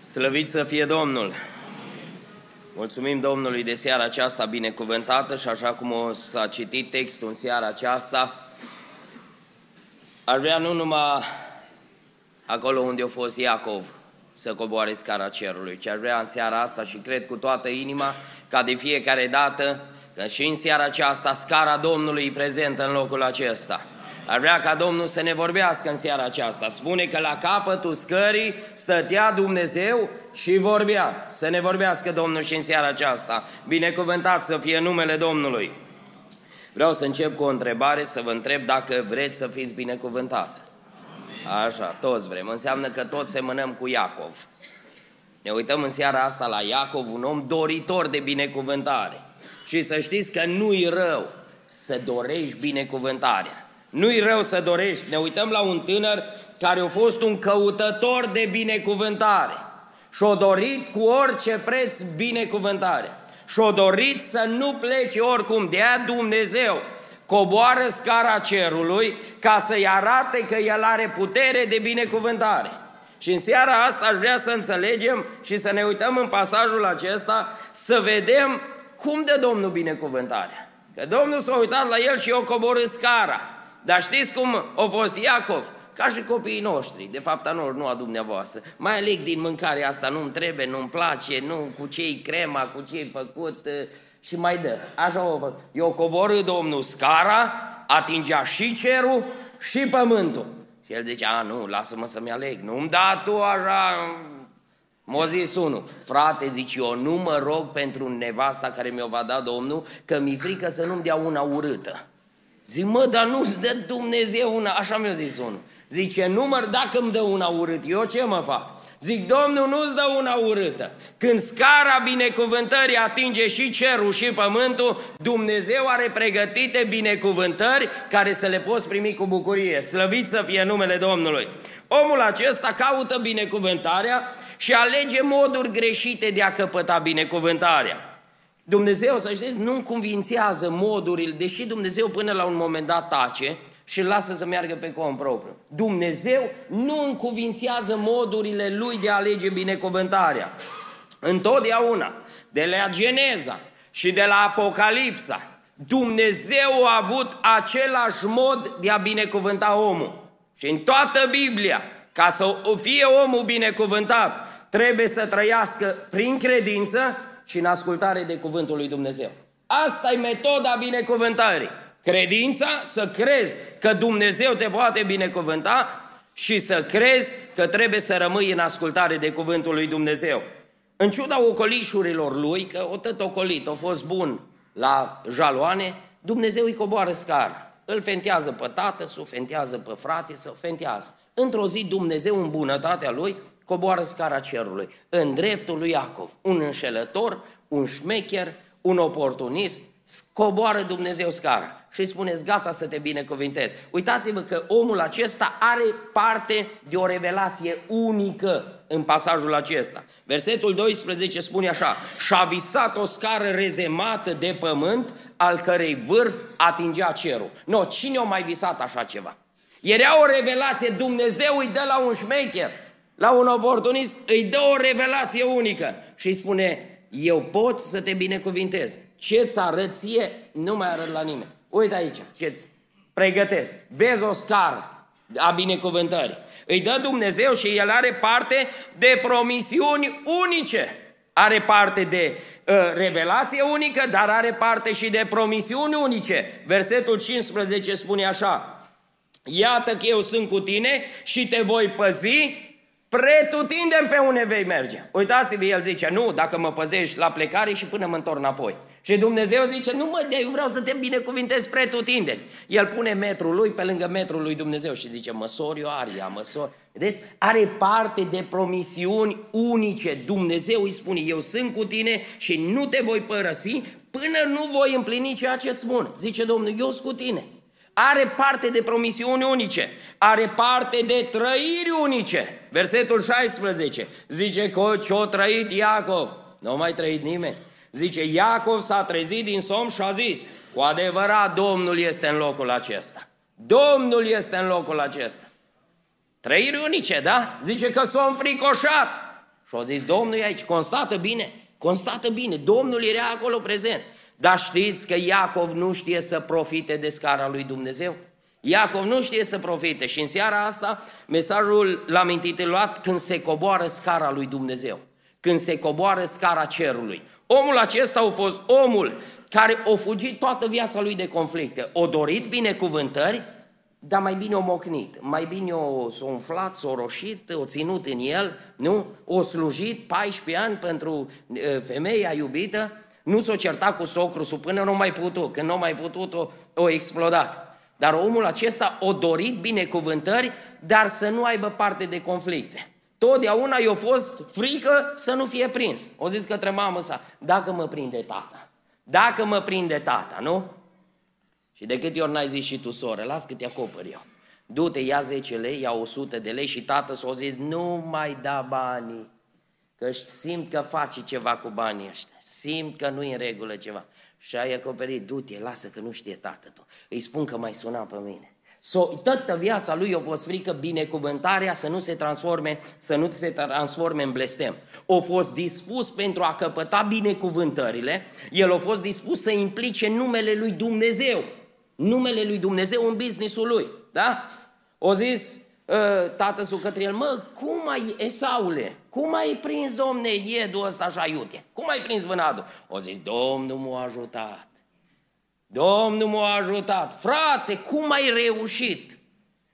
Slăvit să fie Domnul! Mulțumim Domnului de seara aceasta binecuvântată și așa cum o s-a citit textul în seara aceasta, ar vrea nu numai acolo unde a fost Iacov să coboare scara cerului, ci ar vrea în seara asta și cred cu toată inima ca de fiecare dată că și în seara aceasta scara Domnului e prezentă în locul acesta. Ar vrea ca Domnul să ne vorbească în seara aceasta. Spune că la capătul scării stătea Dumnezeu și vorbea. Să ne vorbească Domnul și în seara aceasta. Binecuvântat să fie numele Domnului. Vreau să încep cu o întrebare, să vă întreb dacă vreți să fiți binecuvântați. Așa, toți vrem. Înseamnă că toți semănăm cu Iacov. Ne uităm în seara asta la Iacov, un om doritor de binecuvântare. Și să știți că nu-i rău să dorești binecuvântarea. Nu-i rău să dorești. Ne uităm la un tânăr care a fost un căutător de binecuvântare și-a dorit cu orice preț binecuvântare. Și-a dorit să nu plece oricum. De aia Dumnezeu coboară scara cerului ca să-i arate că El are putere de binecuvântare. Și în seara asta aș vrea să înțelegem și să ne uităm în pasajul acesta, să vedem cum de Domnul binecuvântarea. Că Domnul s-a uitat la el și o coborât scara. Dar știți cum a fost Iacov? Ca și copiii noștri, de fapt a noștri, nu a dumneavoastră. Mai aleg din mâncarea asta, nu-mi trebuie, nu-mi place, nu cu ce crema, cu ce făcut și mai dă. Așa o făcut. Eu coborâ Domnul scara, atingea și cerul și pământul. Și el zice, a, nu, lasă-mă să-mi aleg, nu-mi da tu așa... M-a zis unul, frate, zice, eu nu mă rog pentru nevasta care mi-o va da Domnul, că mi-e frică să nu-mi dea una urâtă. Zic, mă, dar nu-ți dă Dumnezeu una, așa mi-a zis unul. Zice, număr dacă îmi dă una urâtă, eu ce mă fac? Zic, Domnul nu-ți dă una urâtă. Când scara binecuvântării atinge și cerul și pământul, Dumnezeu are pregătite binecuvântări care să le poți primi cu bucurie. Slăvit să fie numele Domnului. Omul acesta caută binecuvântarea și alege moduri greșite de a căpăta binecuvântarea. Dumnezeu, să știți, nu înconvințează modurile, deși Dumnezeu până la un moment dat tace și îl lasă să meargă pe cont propriu. Dumnezeu nu încuvințează modurile lui de a alege binecuvântarea. Întotdeauna, de la Geneza și de la Apocalipsa, Dumnezeu a avut același mod de a binecuvânta omul. Și în toată Biblia, ca să fie omul binecuvântat, trebuie să trăiască prin credință și în ascultare de cuvântul lui Dumnezeu. Asta e metoda binecuvântării. Credința, să crezi că Dumnezeu te poate binecuvânta și să crezi că trebuie să rămâi în ascultare de cuvântul lui Dumnezeu. În ciuda ocolișurilor lui, că o tot ocolit, a fost bun la jaloane, Dumnezeu îi coboară scara. Îl fentează pe tată, să fentează pe frate, să fentează. Într-o zi Dumnezeu în bunătatea lui coboară scara cerului, în dreptul lui Iacov, un înșelător, un șmecher, un oportunist, coboară Dumnezeu scara și îi spuneți gata să te binecuvintez. Uitați-vă că omul acesta are parte de o revelație unică în pasajul acesta. Versetul 12 spune așa, și-a visat o scară rezemată de pământ, al cărei vârf atingea cerul. No, cine a mai visat așa ceva? Era o revelație, Dumnezeu îi dă la un șmecher la un oportunist îi dă o revelație unică și îi spune, eu pot să te binecuvintez. Ce-ți arăt ție, nu mai arăt la nimeni. Uite aici, ce-ți pregătesc. Vezi o scară a binecuvântării. Îi dă Dumnezeu și el are parte de promisiuni unice. Are parte de uh, revelație unică, dar are parte și de promisiuni unice. Versetul 15 spune așa, Iată că eu sunt cu tine și te voi păzi Pretutindem pe unde vei merge. Uitați-vă, el zice, nu, dacă mă păzești la plecare și până mă întorc înapoi. Și Dumnezeu zice, nu mă, eu vreau să te binecuvintez pretutindeni. El pune metrul lui pe lângă metrul lui Dumnezeu și zice, măsor eu aria, măsor. Vedeți? Are parte de promisiuni unice. Dumnezeu îi spune, eu sunt cu tine și nu te voi părăsi până nu voi împlini ceea ce îți spun. Zice Domnul, eu sunt cu tine are parte de promisiuni unice, are parte de trăiri unice. Versetul 16 zice că ce-o trăit Iacov, nu mai trăit nimeni. Zice, Iacov s-a trezit din somn și a zis, cu adevărat Domnul este în locul acesta. Domnul este în locul acesta. Trăiri unice, da? Zice că s-a înfricoșat Și au zis, Domnul e aici, constată bine, constată bine, Domnul era acolo prezent. Dar știți că Iacov nu știe să profite de scara lui Dumnezeu? Iacov nu știe să profite și în seara asta mesajul l-am intitulat când se coboară scara lui Dumnezeu, când se coboară scara cerului. Omul acesta a fost omul care a fugit toată viața lui de conflicte, o dorit binecuvântări, dar mai bine o mocnit, mai bine o s-o umflat, s-o roșit, o ținut în el, nu? O slujit 14 ani pentru femeia iubită, nu s-o certat cu socru până nu mai putut, când nu mai putut, o, o explodat. Dar omul acesta o dorit binecuvântări, dar să nu aibă parte de conflicte. Totdeauna i-a fost frică să nu fie prins. O zis către mamă sa, dacă mă prinde tata, dacă mă prinde tata, nu? Și de câte ori n-ai zis și tu, soră, las că te acopăr eu. Du-te, ia 10 lei, ia 100 de lei și tată s-o zis, nu mai da banii, că simt că face ceva cu banii ăștia, simt că nu e în regulă ceva. Și ai acoperit, du-te, lasă că nu știe tată tu. Îi spun că mai suna pe mine. So, toată viața lui a fost frică binecuvântarea să nu se transforme, să nu se transforme în blestem. O fost dispus pentru a căpăta binecuvântările, el a fost dispus să implice numele lui Dumnezeu, numele lui Dumnezeu în businessul lui, da? O zis uh, tată su către el, mă, cum ai, Esaule, cum ai prins, domne, iedul ăsta așa iute? Cum ai prins vânadul? O zis, Domnul m-a ajutat. Domnul m-a ajutat. Frate, cum ai reușit?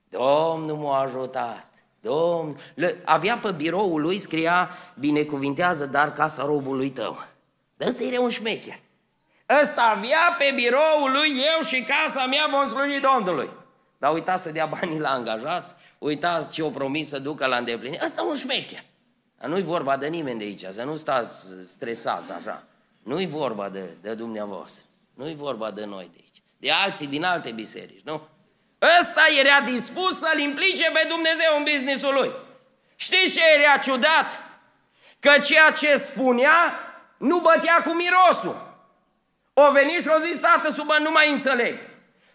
Domnul m-a ajutat. Domnul... Avea pe biroul lui, scria, binecuvintează dar casa robului tău. Dar ăsta era un șmecher. Ăsta avea pe biroul lui, eu și casa mea vom sluji Domnului. Dar uita să dea banii la angajați, uitați ce o promis să ducă la îndeplinire. Ăsta un șmecher. Dar nu-i vorba de nimeni de aici, să nu stați stresați așa. Nu-i vorba de, de dumneavoastră. Nu-i vorba de noi de aici. De alții din alte biserici, nu? Ăsta era dispus să-L implice pe Dumnezeu în businessul lui. Știți ce era ciudat? Că ceea ce spunea nu bătea cu mirosul. O venit și o zis, tată, subă, nu mai înțeleg.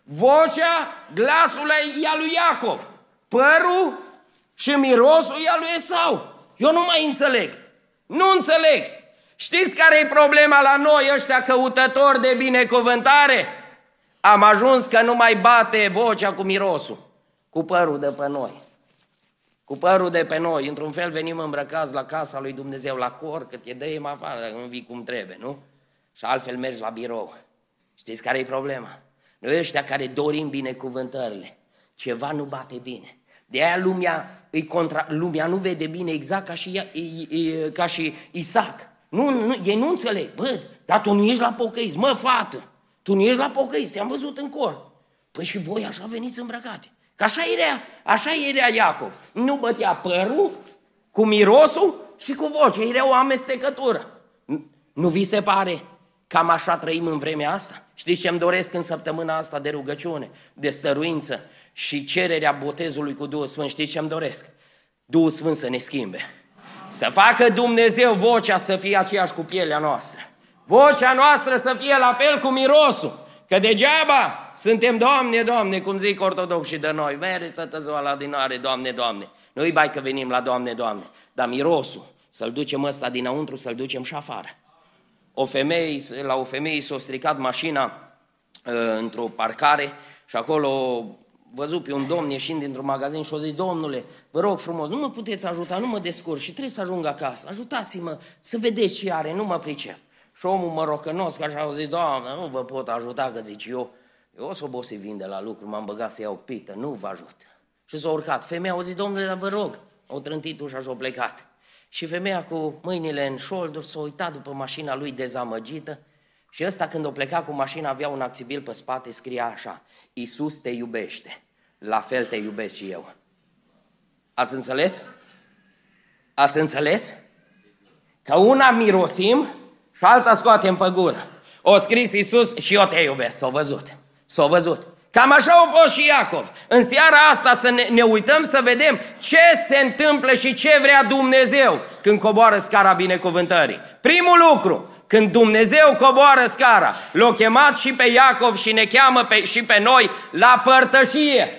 Vocea, glasul e a lui Iacov. Părul și mirosul e a lui Esau. Eu nu mai înțeleg. Nu înțeleg. Știți care e problema la noi, ăștia căutători de binecuvântare? Am ajuns că nu mai bate vocea cu mirosul, cu părul de pe noi. Cu părul de pe noi, într-un fel venim îmbrăcați la casa lui Dumnezeu, la cor, că te dăiem afară dacă nu vii cum trebuie, nu? Și altfel mergi la birou. Știți care e problema? Noi ăștia care dorim binecuvântările, ceva nu bate bine. De aia lumea, îi contra, lumea nu vede bine exact ca și, ca și Isaac. Nu, nu, ei nu înțeleg. Bă, dar tu nu ești la pocăiți. Mă, fată, tu nu ești la pocăiți. Te-am văzut în cor. Păi și voi așa veniți îmbrăcate. Că așa era, așa era Iacov. Nu bătea părul cu mirosul și cu voce. Era o amestecătură. Nu vi se pare? Cam așa trăim în vremea asta. Știți ce îmi doresc în săptămâna asta de rugăciune, de stăruință și cererea botezului cu Duhul Sfânt? Știți ce îmi doresc? Duhul Sfânt să ne schimbe. Să facă Dumnezeu vocea să fie aceeași cu pielea noastră. Vocea noastră să fie la fel cu mirosul. Că degeaba suntem, Doamne, Doamne, cum zic ortodoxi de noi, mergi tătă ziua la dinare, Doamne, Doamne. Nu-i bai că venim la Doamne, Doamne, dar mirosul, să-l ducem ăsta dinăuntru, să-l ducem și afară. O femeie, la o femeie s-a stricat mașina uh, într-o parcare și acolo văzut pe un domn ieșind dintr-un magazin și a zis, domnule, vă rog frumos, nu mă puteți ajuta, nu mă descurc și trebuie să ajung acasă, ajutați-mă să vedeți ce are, nu mă pricep. Și omul mărocănos, că așa au zis, doamnă, nu vă pot ajuta, că zici eu, eu o să obosi vin de la lucru, m-am băgat să iau pită, nu vă ajut. Și s-a urcat. Femeia a zis, domnule, dar vă rog, au trântit ușa și au plecat. Și femeia cu mâinile în șolduri s-a uitat după mașina lui dezamăgită și ăsta când o pleca cu mașina avea un acțibil pe spate, scria așa, Iisus te iubește, la fel te iubesc și eu. Ați înțeles? Ați înțeles? Că una mirosim și alta scoatem pe gură. O scris Iisus și eu te iubesc, s-a văzut. S-a văzut. Cam așa a fost și Iacov. În seara asta să ne, ne uităm să vedem ce se întâmplă și ce vrea Dumnezeu când coboară scara binecuvântării. Primul lucru, când Dumnezeu coboară scara, l-a chemat și pe Iacov și ne cheamă pe, și pe noi la părtășie.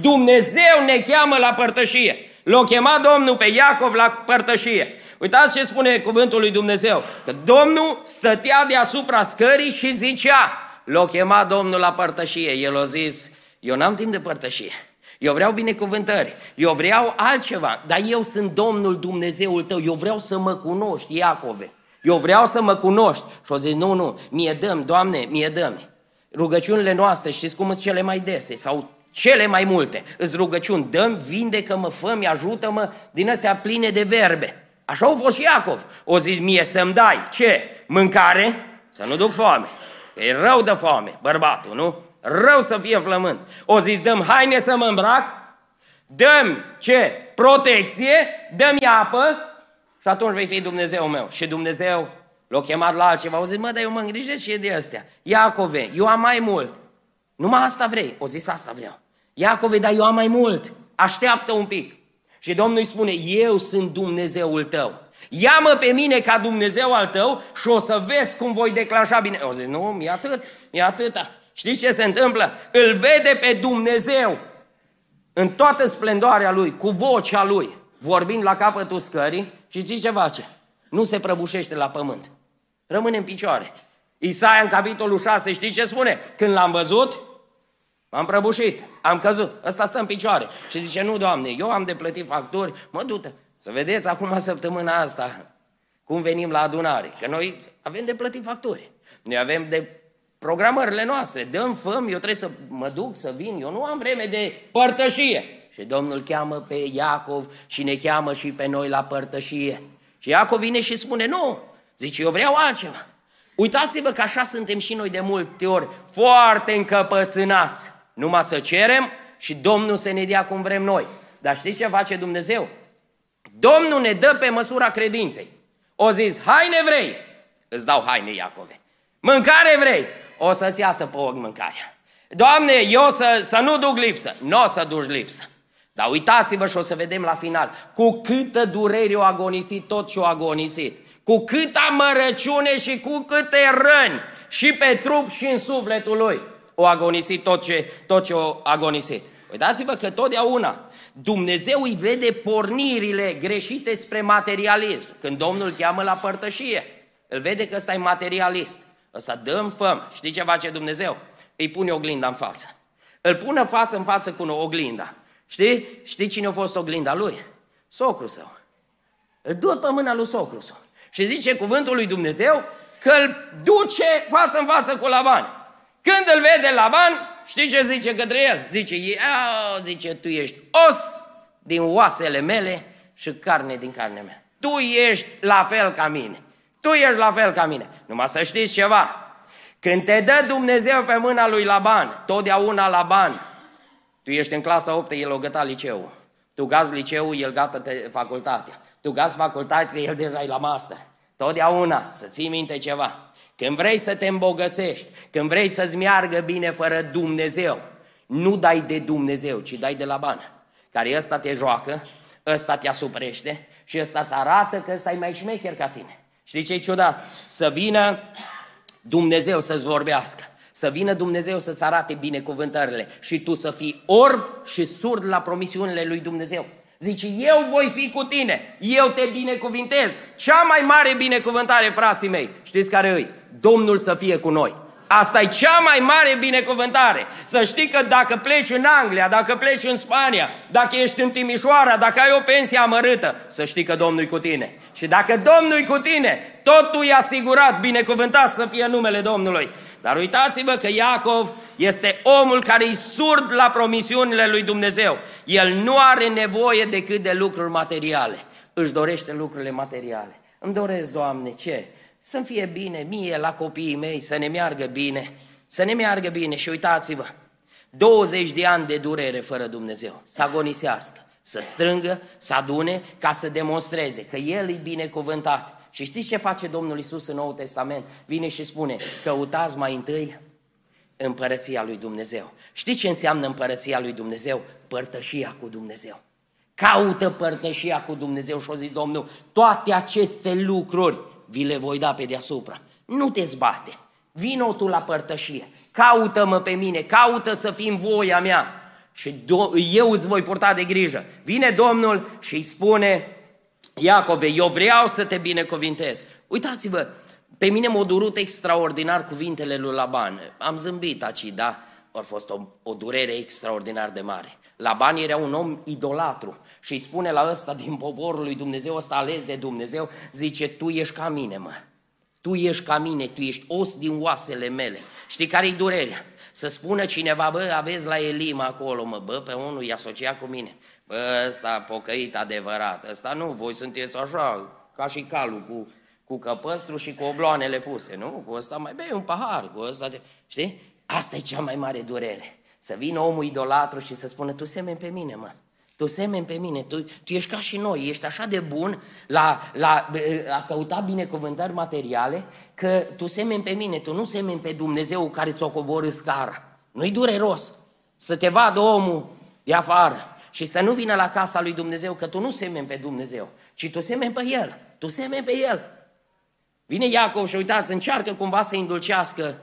Dumnezeu ne cheamă la părtășie. L-a chemat Domnul pe Iacov la părtășie. Uitați ce spune cuvântul lui Dumnezeu. Că Domnul stătea deasupra scării și zicea, l-a chemat Domnul la părtășie. El a zis, eu n-am timp de părtășie. Eu vreau binecuvântări, eu vreau altceva, dar eu sunt Domnul Dumnezeul tău, eu vreau să mă cunoști, Iacove. Eu vreau să mă cunoști. Și o zis, nu, nu, mie dăm, Doamne, mie dăm. Rugăciunile noastre, știți cum sunt cele mai dese sau cele mai multe. Îți rugăciuni, dăm, vindecă-mă, fă ajută-mă, din astea pline de verbe. Așa au fost și Iacov. O zis, mie să-mi dai, ce? Mâncare? Să nu duc foame. E rău de foame, bărbatul, nu? Rău să fie flământ. O zis, dăm haine să mă îmbrac, dăm ce? Protecție, dăm apă și atunci vei fi Dumnezeu meu. Și Dumnezeu l-a chemat la altceva. O zis, mă, dar eu mă îngrijesc și de astea. Iacove, eu am mai mult. Numai asta vrei. O zis, asta vreau. Iacove, dar eu am mai mult. Așteaptă un pic. Și Domnul îi spune, eu sunt Dumnezeul tău. Ia-mă pe mine ca Dumnezeu al tău și o să vezi cum voi declanșa bine. O zic, nu, mi atât, mi atâta. Știți ce se întâmplă? Îl vede pe Dumnezeu în toată splendoarea lui, cu vocea lui, vorbind la capătul scării și știți ce face? Nu se prăbușește la pământ. Rămâne în picioare. Isaia în capitolul 6, știți ce spune? Când l-am văzut, am prăbușit, am căzut, ăsta stă în picioare. Și zice, nu, Doamne, eu am de plătit facturi, mă du-te. Să vedeți acum săptămâna asta cum venim la adunare, că noi avem de plătit facturi. Noi avem de programările noastre, dăm făm, eu trebuie să mă duc, să vin, eu nu am vreme de părtășie. Și Domnul cheamă pe Iacov și ne cheamă și pe noi la părtășie. Și Iacov vine și spune, nu, zice, eu vreau altceva. Uitați-vă că așa suntem și noi de multe ori, foarte încăpățânați. Numai să cerem și Domnul să ne dea cum vrem noi. Dar știți ce face Dumnezeu? Domnul ne dă pe măsura credinței. O zis, haine vrei? Îți dau haine, Iacove. Mâncare vrei? O să-ți iasă pe ochi mâncarea. Doamne, eu să, să nu duc lipsă. Nu o să duci lipsă. Dar uitați-vă și o să vedem la final. Cu câtă durere o agonisit tot ce o agonisit. Cu câtă amărăciune și cu câte răni și pe trup și în sufletul lui o agonisit tot ce, tot ce o agonisit. Uitați-vă că totdeauna Dumnezeu îi vede pornirile greșite spre materialism. Când Domnul cheamă la părtășie, îl vede că ăsta e materialist. Ăsta dăm făm. Știi ce face Dumnezeu? Îi pune oglinda în față. Îl pune față în față cu oglinda. Știi? Știi cine a fost oglinda lui? Socru său. Îl duă pe mâna lui socru său. Și zice cuvântul lui Dumnezeu că îl duce față în față cu Laban. Când îl vede Laban, știi ce zice către el? Zice, ia, zice, tu ești os din oasele mele și carne din carnea mea. Tu ești la fel ca mine. Tu ești la fel ca mine. Numai să știți ceva. Când te dă Dumnezeu pe mâna lui Laban, totdeauna Laban, tu ești în clasa 8, el o găta liceu. Tu gaz liceu, el gata facultatea. Tu gaz facultatea, el deja e la master. Totdeauna să ții minte ceva. Când vrei să te îmbogățești, când vrei să-ți meargă bine fără Dumnezeu, nu dai de Dumnezeu, ci dai de la bani. Care ăsta te joacă, ăsta te asuprește și ăsta îți arată că ăsta e mai șmecher ca tine. Știi ce e ciudat? Să vină Dumnezeu să-ți vorbească. Să vină Dumnezeu să-ți arate binecuvântările și tu să fii orb și surd la promisiunile lui Dumnezeu. Zice, eu voi fi cu tine, eu te binecuvintez. Cea mai mare binecuvântare, frații mei, știți care îi? Domnul să fie cu noi. Asta e cea mai mare binecuvântare. Să știi că dacă pleci în Anglia, dacă pleci în Spania, dacă ești în Timișoara, dacă ai o pensie amărâtă, să știi că Domnul e cu tine. Și dacă Domnul e cu tine, totul e asigurat, binecuvântat să fie numele Domnului. Dar uitați-vă că Iacov este omul care e surd la promisiunile lui Dumnezeu. El nu are nevoie decât de lucruri materiale. Își dorește lucrurile materiale. Îmi doresc, Doamne, ce? Să-mi fie bine mie, la copiii mei, să ne meargă bine. Să ne meargă bine și uitați-vă, 20 de ani de durere fără Dumnezeu, să agonisească, să strângă, să adune, ca să demonstreze că El e binecuvântat și știți ce face Domnul Isus în Noul Testament? Vine și spune, căutați mai întâi împărăția lui Dumnezeu. Știți ce înseamnă împărăția lui Dumnezeu? Părtășia cu Dumnezeu. Caută părtășia cu Dumnezeu și o zis Domnul, toate aceste lucruri vi le voi da pe deasupra. Nu te zbate. Vino tu la părtășie. Caută-mă pe mine, caută să fim voia mea. și eu îți voi purta de grijă. Vine Domnul și îi spune, Iacove, eu vreau să te binecuvintez. Uitați-vă, pe mine m-a durut extraordinar cuvintele lui Laban. Am zâmbit aici, da? A fost o, o durere extraordinar de mare. Laban era un om idolatru și îi spune la ăsta din poporul lui Dumnezeu, ăsta ales de Dumnezeu, zice, tu ești ca mine, mă. Tu ești ca mine, tu ești os din oasele mele. Știi care-i durerea? Să spună cineva, bă, aveți la Elim acolo, mă, bă, pe unul i asocia cu mine. Bă, ăsta pocăit adevărat, ăsta nu, voi sunteți așa, ca și calul, cu, cu căpăstru și cu obloanele puse, nu? Cu ăsta mai bei un pahar, cu ăsta, de... știi? Asta e cea mai mare durere. Să vină omul idolatru și să spună, tu semeni pe mine, mă. Tu semeni pe mine, tu, tu ești ca și noi, ești așa de bun la, la a căuta binecuvântări materiale, că tu semeni pe mine, tu nu semeni pe Dumnezeu care ți-o coborâ scara. Nu-i dureros să te vadă omul de afară și să nu vină la casa lui Dumnezeu, că tu nu semeni pe Dumnezeu, ci tu semeni pe El, tu semeni pe El. Vine Iacov și uitați, încearcă cumva să indulcească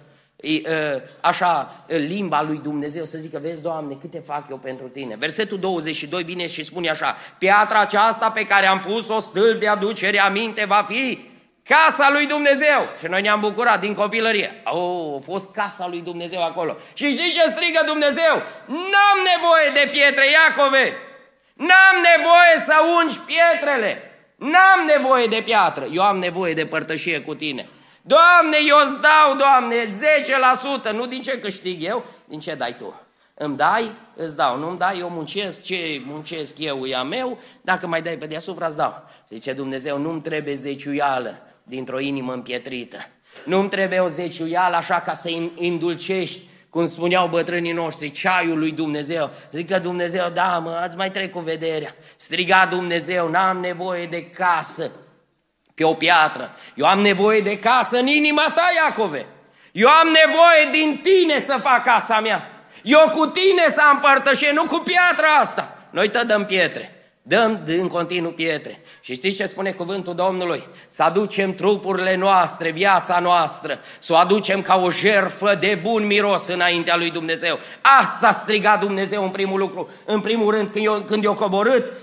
așa limba lui Dumnezeu, să zică, vezi, Doamne, câte fac eu pentru tine. Versetul 22 vine și spune așa, piatra aceasta pe care am pus-o stâlp de aducere aminte va fi casa lui Dumnezeu. Și noi ne-am bucurat din copilărie. Oh, a fost casa lui Dumnezeu acolo. Și știți ce strigă Dumnezeu? N-am nevoie de pietre, Iacove! N-am nevoie să ungi pietrele! N-am nevoie de piatră, eu am nevoie de părtășie cu tine. Doamne, eu îți dau, Doamne, 10%, nu din ce câștig eu, din ce dai Tu. Îmi dai, îți dau, nu-mi dai, eu muncesc, ce muncesc eu e a meu, dacă mai dai pe deasupra, îți dau. Zice Dumnezeu, nu-mi trebuie zeciuială dintr-o inimă împietrită. Nu-mi trebuie o zeciuială așa ca să indulcești, cum spuneau bătrânii noștri, ceaiul lui Dumnezeu. Zică Dumnezeu, da mă, ați mai trec cu vederea. Striga Dumnezeu, n-am nevoie de casă, pe o piatră. Eu am nevoie de casă în inima ta, Iacove. Eu am nevoie din tine să fac casa mea. Eu cu tine să împărtășe, nu cu piatra asta. Noi te dăm pietre. Dăm în continuu pietre. Și știți ce spune cuvântul Domnului? Să aducem trupurile noastre, viața noastră, să o aducem ca o jerfă de bun miros înaintea lui Dumnezeu. Asta striga Dumnezeu în primul lucru. În primul rând, când eu, când eu coborât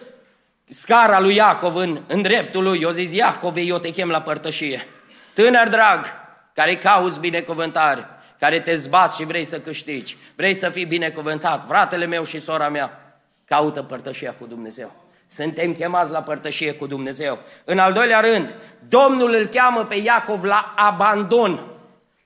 scara lui Iacov în, în dreptul lui, eu zis, Iacov, eu te chem la părtășie. Tânăr drag, care cauți binecuvântare, care te zbați și vrei să câștigi, vrei să fii binecuvântat, fratele meu și sora mea, caută părtășia cu Dumnezeu. Suntem chemați la părtășie cu Dumnezeu. În al doilea rând, Domnul îl cheamă pe Iacov la abandon.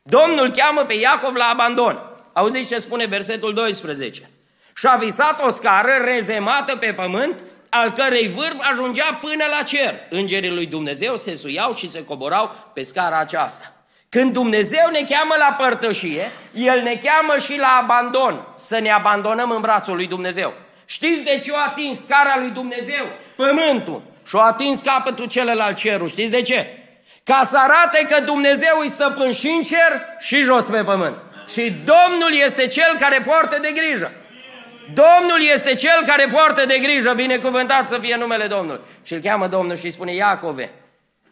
Domnul cheamă pe Iacov la abandon. Auziți ce spune versetul 12? Și-a visat o scară rezemată pe pământ al cărei vârf ajungea până la cer. Îngerii lui Dumnezeu se suiau și se coborau pe scara aceasta. Când Dumnezeu ne cheamă la părtășie, El ne cheamă și la abandon, să ne abandonăm în brațul lui Dumnezeu. Știți de ce a atins scara lui Dumnezeu? Pământul. Și a atins capătul celălalt cerul. Știți de ce? Ca să arate că Dumnezeu îi stăpân și în cer și jos pe pământ. Și Domnul este Cel care poartă de grijă. Domnul este cel care poartă de grijă, binecuvântat să fie numele Domnului. Și îl cheamă Domnul și îi spune, Iacove,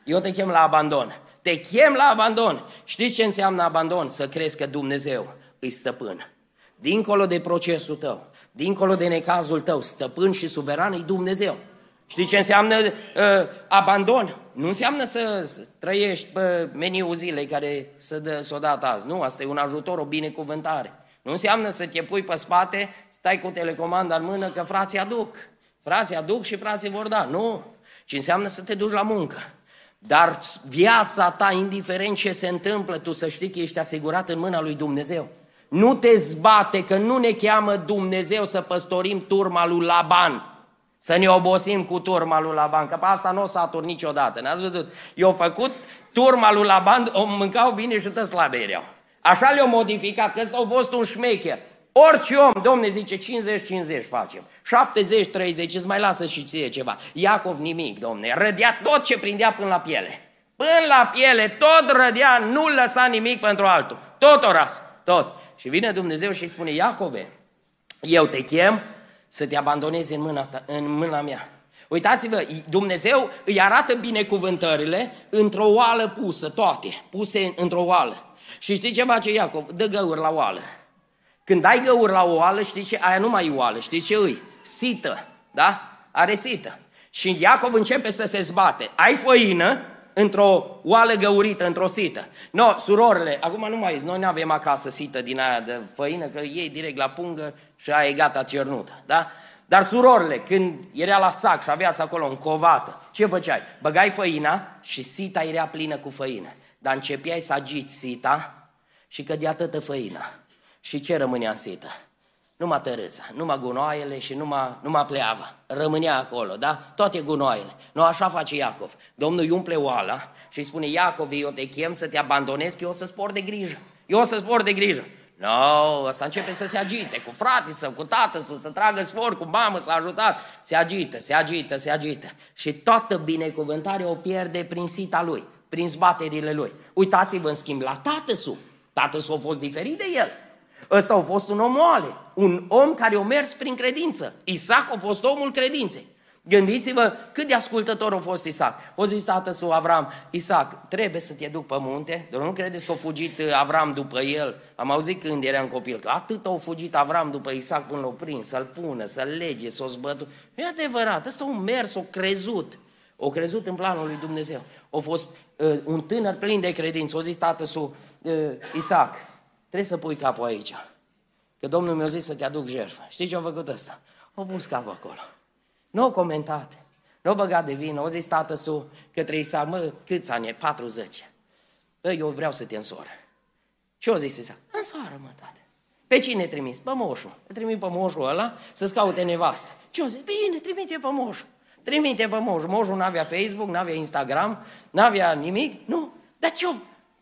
eu te chem la abandon. Te chem la abandon. Știți ce înseamnă abandon? Să crezi că Dumnezeu îi stăpân. Dincolo de procesul tău, dincolo de necazul tău, stăpân și suveran e Dumnezeu. Știi ce înseamnă uh, abandon? Nu înseamnă să trăiești pe meniul zilei care să dă, s-o dat azi. Nu, asta e un ajutor, o binecuvântare. Nu înseamnă să te pui pe spate, stai cu telecomanda în mână că frații aduc. Frații aduc și frații vor da. Nu. Ci înseamnă să te duci la muncă. Dar viața ta, indiferent ce se întâmplă, tu să știi că ești asigurat în mâna lui Dumnezeu. Nu te zbate că nu ne cheamă Dumnezeu să păstorim turma lui Laban. Să ne obosim cu turma lui Laban, că pe asta nu o să atur niciodată. N-ați văzut? Eu făcut turma lui Laban, o mâncau bine și tă slabe erau. Așa le-au modificat, că s-au fost un șmecher. Orice om, domne, zice 50-50 facem, 70-30, îți mai lasă și ție ceva. Iacov nimic, domne, rădea tot ce prindea până la piele. Până la piele, tot rădea, nu lăsa nimic pentru altul. Tot o ras, tot. Și vine Dumnezeu și îi spune, Iacove, eu te chem să te abandonezi în mâna, ta, în mâna mea. Uitați-vă, Dumnezeu îi arată binecuvântările într-o oală pusă, toate, puse într-o oală. Și știi ce face Iacov? Dă găuri la oală. Când dai găur la o oală, știi ce? Aia nu mai e oală, știi ce îi? Sită, da? Are sită. Și Iacov începe să se zbate. Ai făină într-o oală găurită, într-o sită. No, surorile, acum nu mai noi nu avem acasă sită din aia de făină, că iei direct la pungă și aia e gata cernută, da? Dar surorile, când era la sac și aveați acolo în covată, ce făceai? Băgai făina și sita era plină cu făină. Dar începeai să agiți sita și cădea tătă făina. Și ce rămânea în sită? Numai tărâța, numai gunoaiele și numai, numai pleava. Rămânea acolo, da? Toate gunoaiele. Nu așa face Iacov. Domnul îi umple oala și îi spune, Iacov, eu te chem să te abandonez, că eu o să spor de grijă. Eu o să spor de grijă. Nu, no, ăsta începe să se agite, cu frate să, cu tată să, să tragă sfor, cu mamă s-a ajutat. Se agită, se agită, se agită. Și toată binecuvântarea o pierde prin sita lui, prin zbaterile lui. Uitați-vă în schimb la tată su. Tată su a fost diferit de el. Ăsta a fost un om moale, un om care a mers prin credință. Isaac a fost omul credinței. Gândiți-vă cât de ascultător a fost Isaac. O zis tată su Avram, Isaac, trebuie să te duc pe munte, dar nu credeți că a fugit uh, Avram după el? Am auzit când eram copil, că atât a fugit Avram după Isaac până l-a prins, să-l pună, să-l lege, să o zbătu. E adevărat, ăsta a un mers, o crezut. O crezut în planul lui Dumnezeu. A fost uh, un tânăr plin de credință. O zis tată su uh, Isaac, Trebuie să pui capul aici. Că Domnul mi-a zis să te aduc jertfă. Știi ce a făcut ăsta? O pus capul acolo. Nu au comentat. Nu au băgat de vină. O zis tată su către Isaac, mă, câți ani e? 40. Bă, eu vreau să te însor. Și o zis Isaac, însoară mă, tată. Pe cine trimis? Pe moșul. Trimit pe moșul ăla să-ți caute nevastă. Ce o zis? Bine, trimite pe moșul. Trimite pe moșul. Moșul n-avea Facebook, n-avea Instagram, n-avea nimic. Nu. Dar ce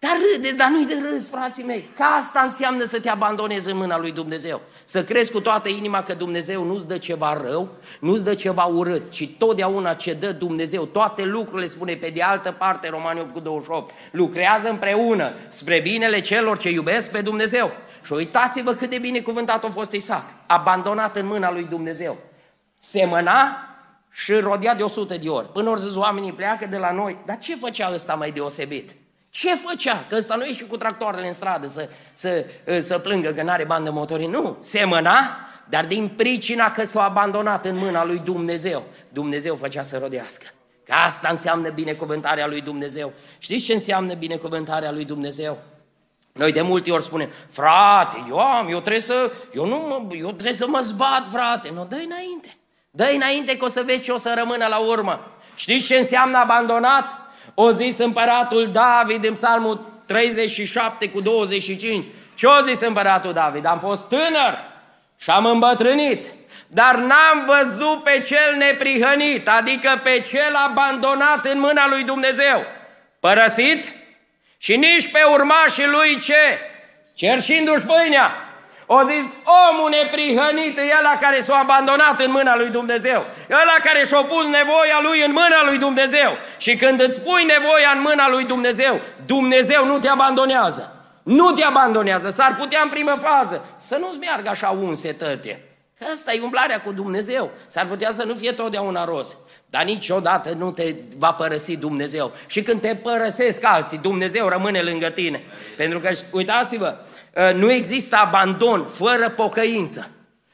dar râdeți, dar nu-i de râs, frații mei. Că asta înseamnă să te abandonezi în mâna lui Dumnezeu. Să crezi cu toată inima că Dumnezeu nu-ți dă ceva rău, nu-ți dă ceva urât, ci totdeauna ce dă Dumnezeu, toate lucrurile, spune pe de altă parte, Romanii 8 cu 28, lucrează împreună spre binele celor ce iubesc pe Dumnezeu. Și uitați-vă cât de bine cuvântat a fost Isaac, abandonat în mâna lui Dumnezeu. Semăna și rodea de 100 de ori. Până ori zis, oamenii pleacă de la noi. Dar ce făcea ăsta mai deosebit? Ce făcea? Că ăsta nu e și cu tractoarele în stradă să, să, să plângă că n-are bani de motorii. Nu, semăna, dar din pricina că s-a abandonat în mâna lui Dumnezeu, Dumnezeu făcea să rodească. Că asta înseamnă binecuvântarea lui Dumnezeu. Știți ce înseamnă binecuvântarea lui Dumnezeu? Noi de multe ori spunem, frate, eu am, eu trebuie să, eu nu mă, eu trebuie să mă zbat, frate. Nu, dă înainte. dă înainte că o să vezi ce o să rămână la urmă. Știți ce înseamnă abandonat? O zis împăratul David în psalmul 37 cu 25. Ce o zis împăratul David? Am fost tânăr și am îmbătrânit, dar n-am văzut pe cel neprihănit, adică pe cel abandonat în mâna lui Dumnezeu, părăsit și nici pe urmașii lui ce? Cerșindu-și pâinea. O zis, omul neprihănit e ăla care s-a abandonat în mâna lui Dumnezeu. Ăla care și-a pus nevoia lui în mâna lui Dumnezeu. Și când îți pui nevoia în mâna lui Dumnezeu, Dumnezeu nu te abandonează. Nu te abandonează. S-ar putea în primă fază să nu-ți meargă așa un setăte. Că asta e umblarea cu Dumnezeu. S-ar putea să nu fie totdeauna roz. Dar niciodată nu te va părăsi Dumnezeu. Și când te părăsesc alții, Dumnezeu rămâne lângă tine. Pentru că, uitați-vă, ă, nu există abandon fără pocăință.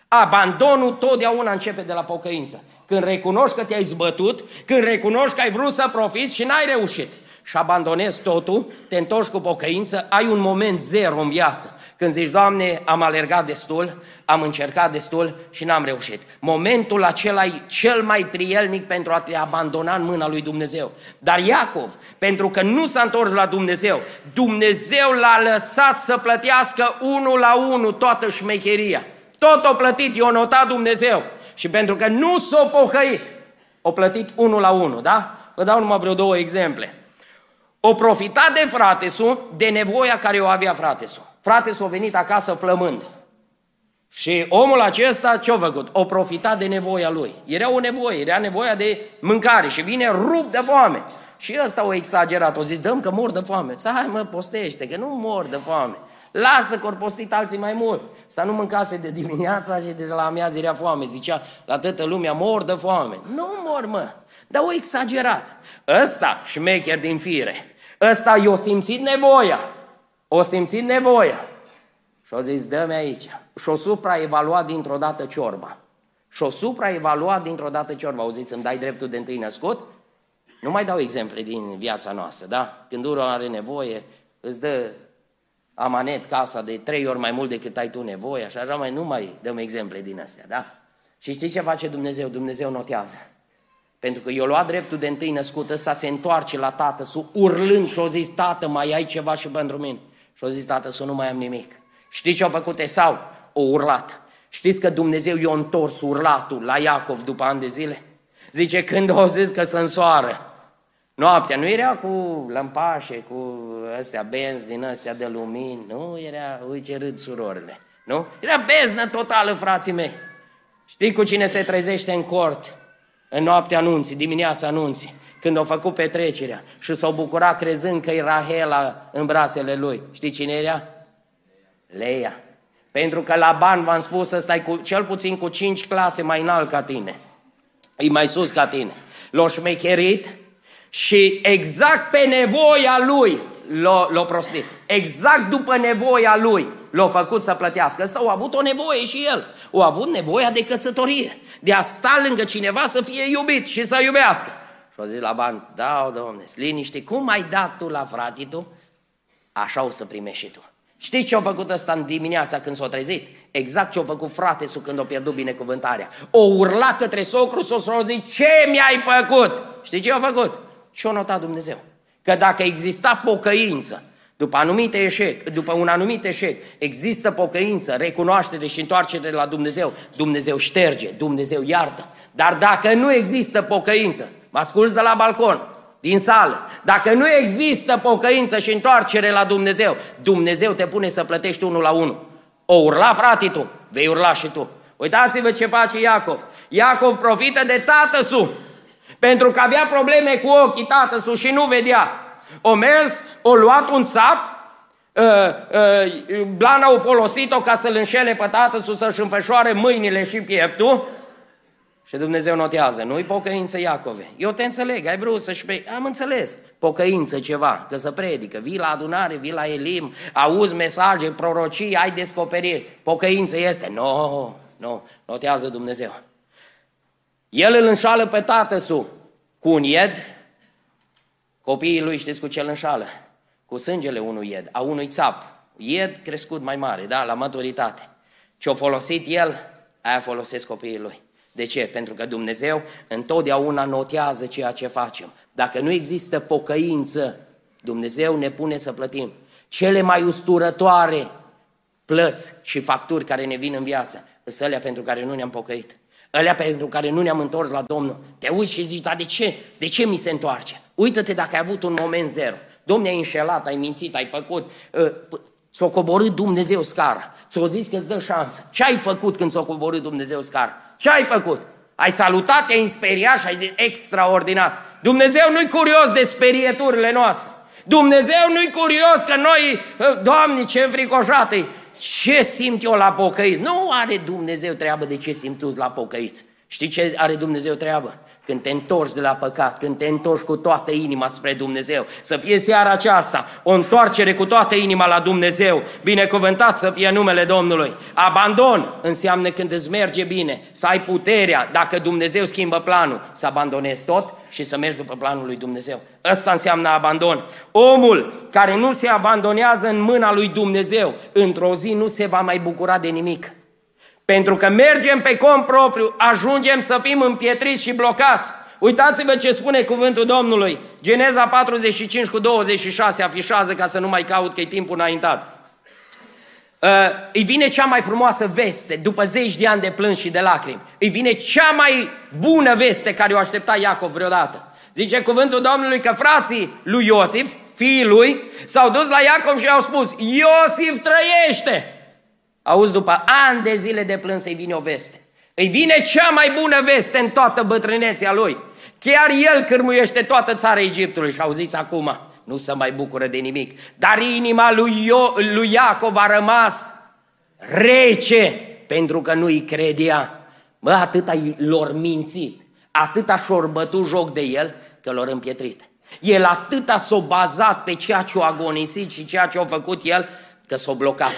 Abandonul totdeauna începe de la pocăință. Când recunoști că te-ai zbătut, când recunoști că ai vrut să profiți și n-ai reușit și abandonezi totul, te întorci cu pocăință, ai un moment zero în viață. Când zici, Doamne, am alergat destul, am încercat destul și n-am reușit. Momentul acela e cel mai prielnic pentru a te abandona în mâna lui Dumnezeu. Dar Iacov, pentru că nu s-a întors la Dumnezeu, Dumnezeu l-a lăsat să plătească unul la unul toată șmecheria. Tot o plătit, i-o notat Dumnezeu. Și pentru că nu s-a pocăit, o plătit unul la unul, da? Vă dau numai vreo două exemple. O profita de fratesul de nevoia care o avea fratesul. Frate s-a venit acasă flămând. Și omul acesta ce-a făcut? O profita de nevoia lui. Era o nevoie, era nevoia de mâncare și vine rup de foame. Și ăsta o exagerat, o zis, dăm că mor de foame. Hai mă, postește, că nu mor de foame. Lasă că postit alții mai mult. Să nu mâncase de dimineața și de la amiază era foame. Zicea la toată lumea, mor de foame. Nu mor, mă. Dar o exagerat. Ăsta, șmecher din fire. Ăsta i-o simțit nevoia. O simțit nevoia. Și au zis, dă-mi aici. Și o supraevaluat dintr-o dată ciorba. Și o supraevaluat dintr-o dată ciorba. Auziți, îmi dai dreptul de întâi născut? Nu mai dau exemple din viața noastră, da? Când ură are nevoie, îți dă amanet casa de trei ori mai mult decât ai tu nevoie, așa, așa mai nu mai dăm exemple din astea, da? Și știi ce face Dumnezeu? Dumnezeu notează. Pentru că eu luat dreptul de întâi născut, ăsta se întoarce la tată, su urlând și o zis, tată, mai ai ceva și pentru mine? Și o zis, tată, să nu mai am nimic. Știți ce a făcut Esau? O urlat. Știți că Dumnezeu i-a întors urlatul la Iacov după ani de zile? Zice, când o zis că se însoară, noaptea, nu era cu lămpașe, cu astea benzi din astea de lumini, nu era, uite ce râd surorile, nu? Era beznă totală, frații mei. Știi cu cine se trezește în cort? În noaptea anunții, dimineața anunții, când au făcut petrecerea și s-au bucurat crezând că e Rahela în brațele lui. Știi cine era? Leia. Pentru că la bani v-am spus să stai cu, cel puțin cu cinci clase mai înalt ca tine. E mai sus ca tine. L-a șmecherit și exact pe nevoia lui l-a, l-a prostit. Exact după nevoia lui l-a făcut să plătească. Ăsta a avut o nevoie și el. A avut nevoia de căsătorie. De a sta lângă cineva să fie iubit și să iubească. Și a zis la bani, da, domne, liniște, cum ai dat tu la frate tu? Așa o să primești și tu. Știți ce a făcut ăsta în dimineața când s-a trezit? Exact ce a făcut frate su când a pierdut binecuvântarea. O urla către socru, s-o zis, ce mi-ai făcut? Știți ce a făcut? Și a notat Dumnezeu. Că dacă exista pocăință, după, anumite eșec, după un anumit eșec, există pocăință, recunoaștere și întoarcere la Dumnezeu. Dumnezeu șterge, Dumnezeu iartă. Dar dacă nu există pocăință, mă asculți de la balcon, din sală. Dacă nu există pocăință și întoarcere la Dumnezeu, Dumnezeu te pune să plătești unul la unul. O urla frate tu, vei urla și tu. Uitați-vă ce face Iacov. Iacov profită de tată su, pentru că avea probleme cu ochii tată su și nu vedea. O mers, o luat un țap, Uh, uh, blana au folosit-o ca să-l înșele pe tatăl să-și înfășoare mâinile și pieptul și Dumnezeu notează, nu-i pocăință Iacove. Eu te înțeleg, ai vrut să-și... Pe... Am înțeles, pocăință ceva, că să predică, vii la adunare, vii la Elim, auzi mesaje, prorocii, ai descoperiri. Pocăință este? Nu, no, nu, no, notează Dumnezeu. El îl înșală pe tatăsul cu un ied, copiii lui știți cu ce îl înșală? Cu sângele unui ied, a unui țap. Ied crescut mai mare, da, la maturitate. Ce-a folosit el, aia folosesc copiii lui. De ce? Pentru că Dumnezeu întotdeauna notează ceea ce facem. Dacă nu există pocăință, Dumnezeu ne pune să plătim. Cele mai usturătoare plăți și facturi care ne vin în viață sunt alea pentru care nu ne-am pocăit. Alea pentru care nu ne-am întors la Domnul. Te uiți și zici, dar de ce? De ce mi se întoarce? Uită-te dacă ai avut un moment zero. Domne, ai înșelat, ai mințit, ai făcut... Uh, S-a coborât Dumnezeu scara. Ți-a zis că îți dă șansă. Ce ai făcut când s-a coborât Dumnezeu scara? Ce ai făcut? Ai salutat, te-ai speriat și ai zis extraordinar. Dumnezeu nu-i curios de sperieturile noastre. Dumnezeu nu-i curios că noi, Doamne, ce înfricoșată Ce simt eu la pocăiți? Nu are Dumnezeu treabă de ce simt tu la pocăiți. Știi ce are Dumnezeu treabă? Când te întorci de la păcat, când te întorci cu toată inima spre Dumnezeu, să fie seara aceasta o întoarcere cu toată inima la Dumnezeu, binecuvântat să fie numele Domnului. Abandon înseamnă când îți merge bine, să ai puterea, dacă Dumnezeu schimbă planul, să abandonezi tot și să mergi după planul lui Dumnezeu. Ăsta înseamnă abandon. Omul care nu se abandonează în mâna lui Dumnezeu, într-o zi nu se va mai bucura de nimic. Pentru că mergem pe cont propriu, ajungem să fim împietriți și blocați. Uitați-vă ce spune cuvântul Domnului. Geneza 45 cu 26 afișează ca să nu mai caut că e timpul înaintat. Uh, îi vine cea mai frumoasă veste după zeci de ani de plâns și de lacrimi. Îi vine cea mai bună veste care o aștepta Iacov vreodată. Zice cuvântul Domnului că frații lui Iosif, fiii lui, s-au dus la Iacov și au spus, Iosif trăiește! Auzi, după ani de zile de plâns îi vine o veste. Îi vine cea mai bună veste în toată bătrânețea lui. Chiar el cârmuiește toată țara Egiptului și auziți acum, nu se mai bucură de nimic. Dar inima lui, Io, lui Iacov a rămas rece pentru că nu-i credea. Mă, atâta lor mințit, atâta și-or bătut joc de el că lor împietrit. El atâta s-o bazat pe ceea ce o agonisit și ceea ce a făcut el că s-o blocat.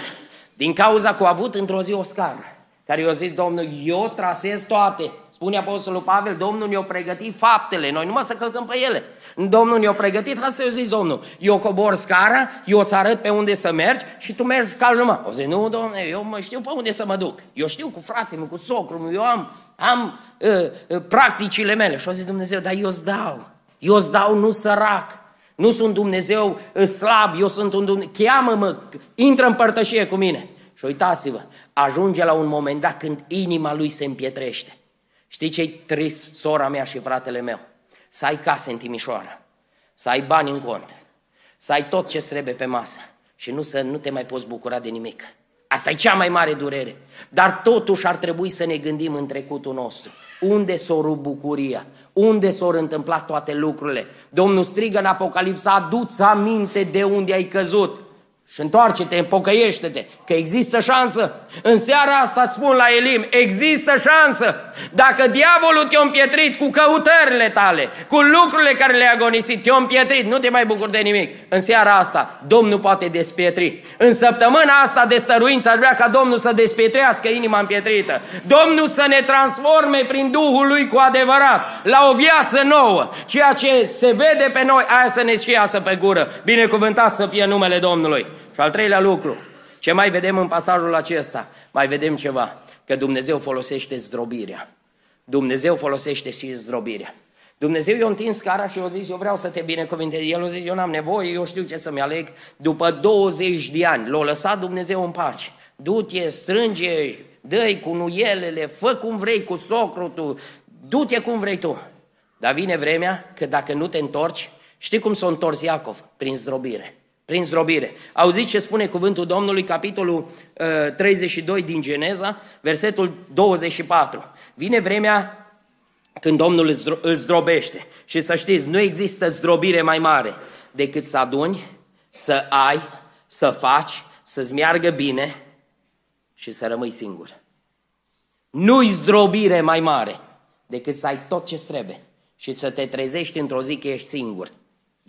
Din cauza că a avut într-o zi o scară, care i-a zis Domnul, eu trasez toate. Spune Apostolul Pavel, Domnul ne-a pregătit faptele, noi numai să călcăm pe ele. Domnul ne-a pregătit, asta eu zis Domnul, eu cobor scara, eu îți arăt pe unde să mergi și tu mergi calma. O zi, nu, Domnule, eu mă știu pe unde să mă duc. Eu știu cu fratele cu socrul eu am, am uh, uh, practicile mele. Și o zis Dumnezeu, dar eu îți dau, eu îți dau, nu sărac. Nu sunt Dumnezeu slab, eu sunt un Dumnezeu. Cheamă-mă, intră în părtășie cu mine. Și uitați-vă, ajunge la un moment dat când inima lui se împietrește. Știi ce-i trist, sora mea și fratele meu? Să ai case în Timișoara, să ai bani în cont, să ai tot ce trebuie pe masă și nu să nu te mai poți bucura de nimic. Asta e cea mai mare durere. Dar totuși ar trebui să ne gândim în trecutul nostru. Unde s-a rupt bucuria? Unde s-au întâmplat toate lucrurile? Domnul strigă în Apocalipsa, adu-ți aminte de unde ai căzut. Și întoarce-te, împocăiește-te, că există șansă. În seara asta spun la Elim, există șansă. Dacă diavolul te-a împietrit cu căutările tale, cu lucrurile care le-ai agonisit, te-a împietrit, nu te mai bucuri de nimic. În seara asta, Domnul poate despietri. În săptămâna asta de stăruință, aș vrea ca Domnul să despietrească inima împietrită. Domnul să ne transforme prin Duhul Lui cu adevărat, la o viață nouă. Ceea ce se vede pe noi, aia să ne șiasă pe gură. Binecuvântat să fie numele Domnului. Și al treilea lucru, ce mai vedem în pasajul acesta? Mai vedem ceva, că Dumnezeu folosește zdrobirea. Dumnezeu folosește și zdrobirea. Dumnezeu i-a întins cara și i-a zis, eu vreau să te binecuvintez. El a zis, eu n-am nevoie, eu știu ce să-mi aleg. După 20 de ani, l-a lăsat Dumnezeu în pace. Du-te, strânge, dă cu nuielele, fă cum vrei cu socru tu, du-te cum vrei tu. Dar vine vremea că dacă nu te întorci, știi cum s-a întors Iacov? Prin zdrobire prin zdrobire. Auziți ce spune cuvântul Domnului, capitolul uh, 32 din Geneza, versetul 24. Vine vremea când Domnul îl zdrobește. Și să știți, nu există zdrobire mai mare decât să aduni, să ai, să faci, să-ți meargă bine și să rămâi singur. Nu-i zdrobire mai mare decât să ai tot ce trebuie și să te trezești într-o zi că ești singur.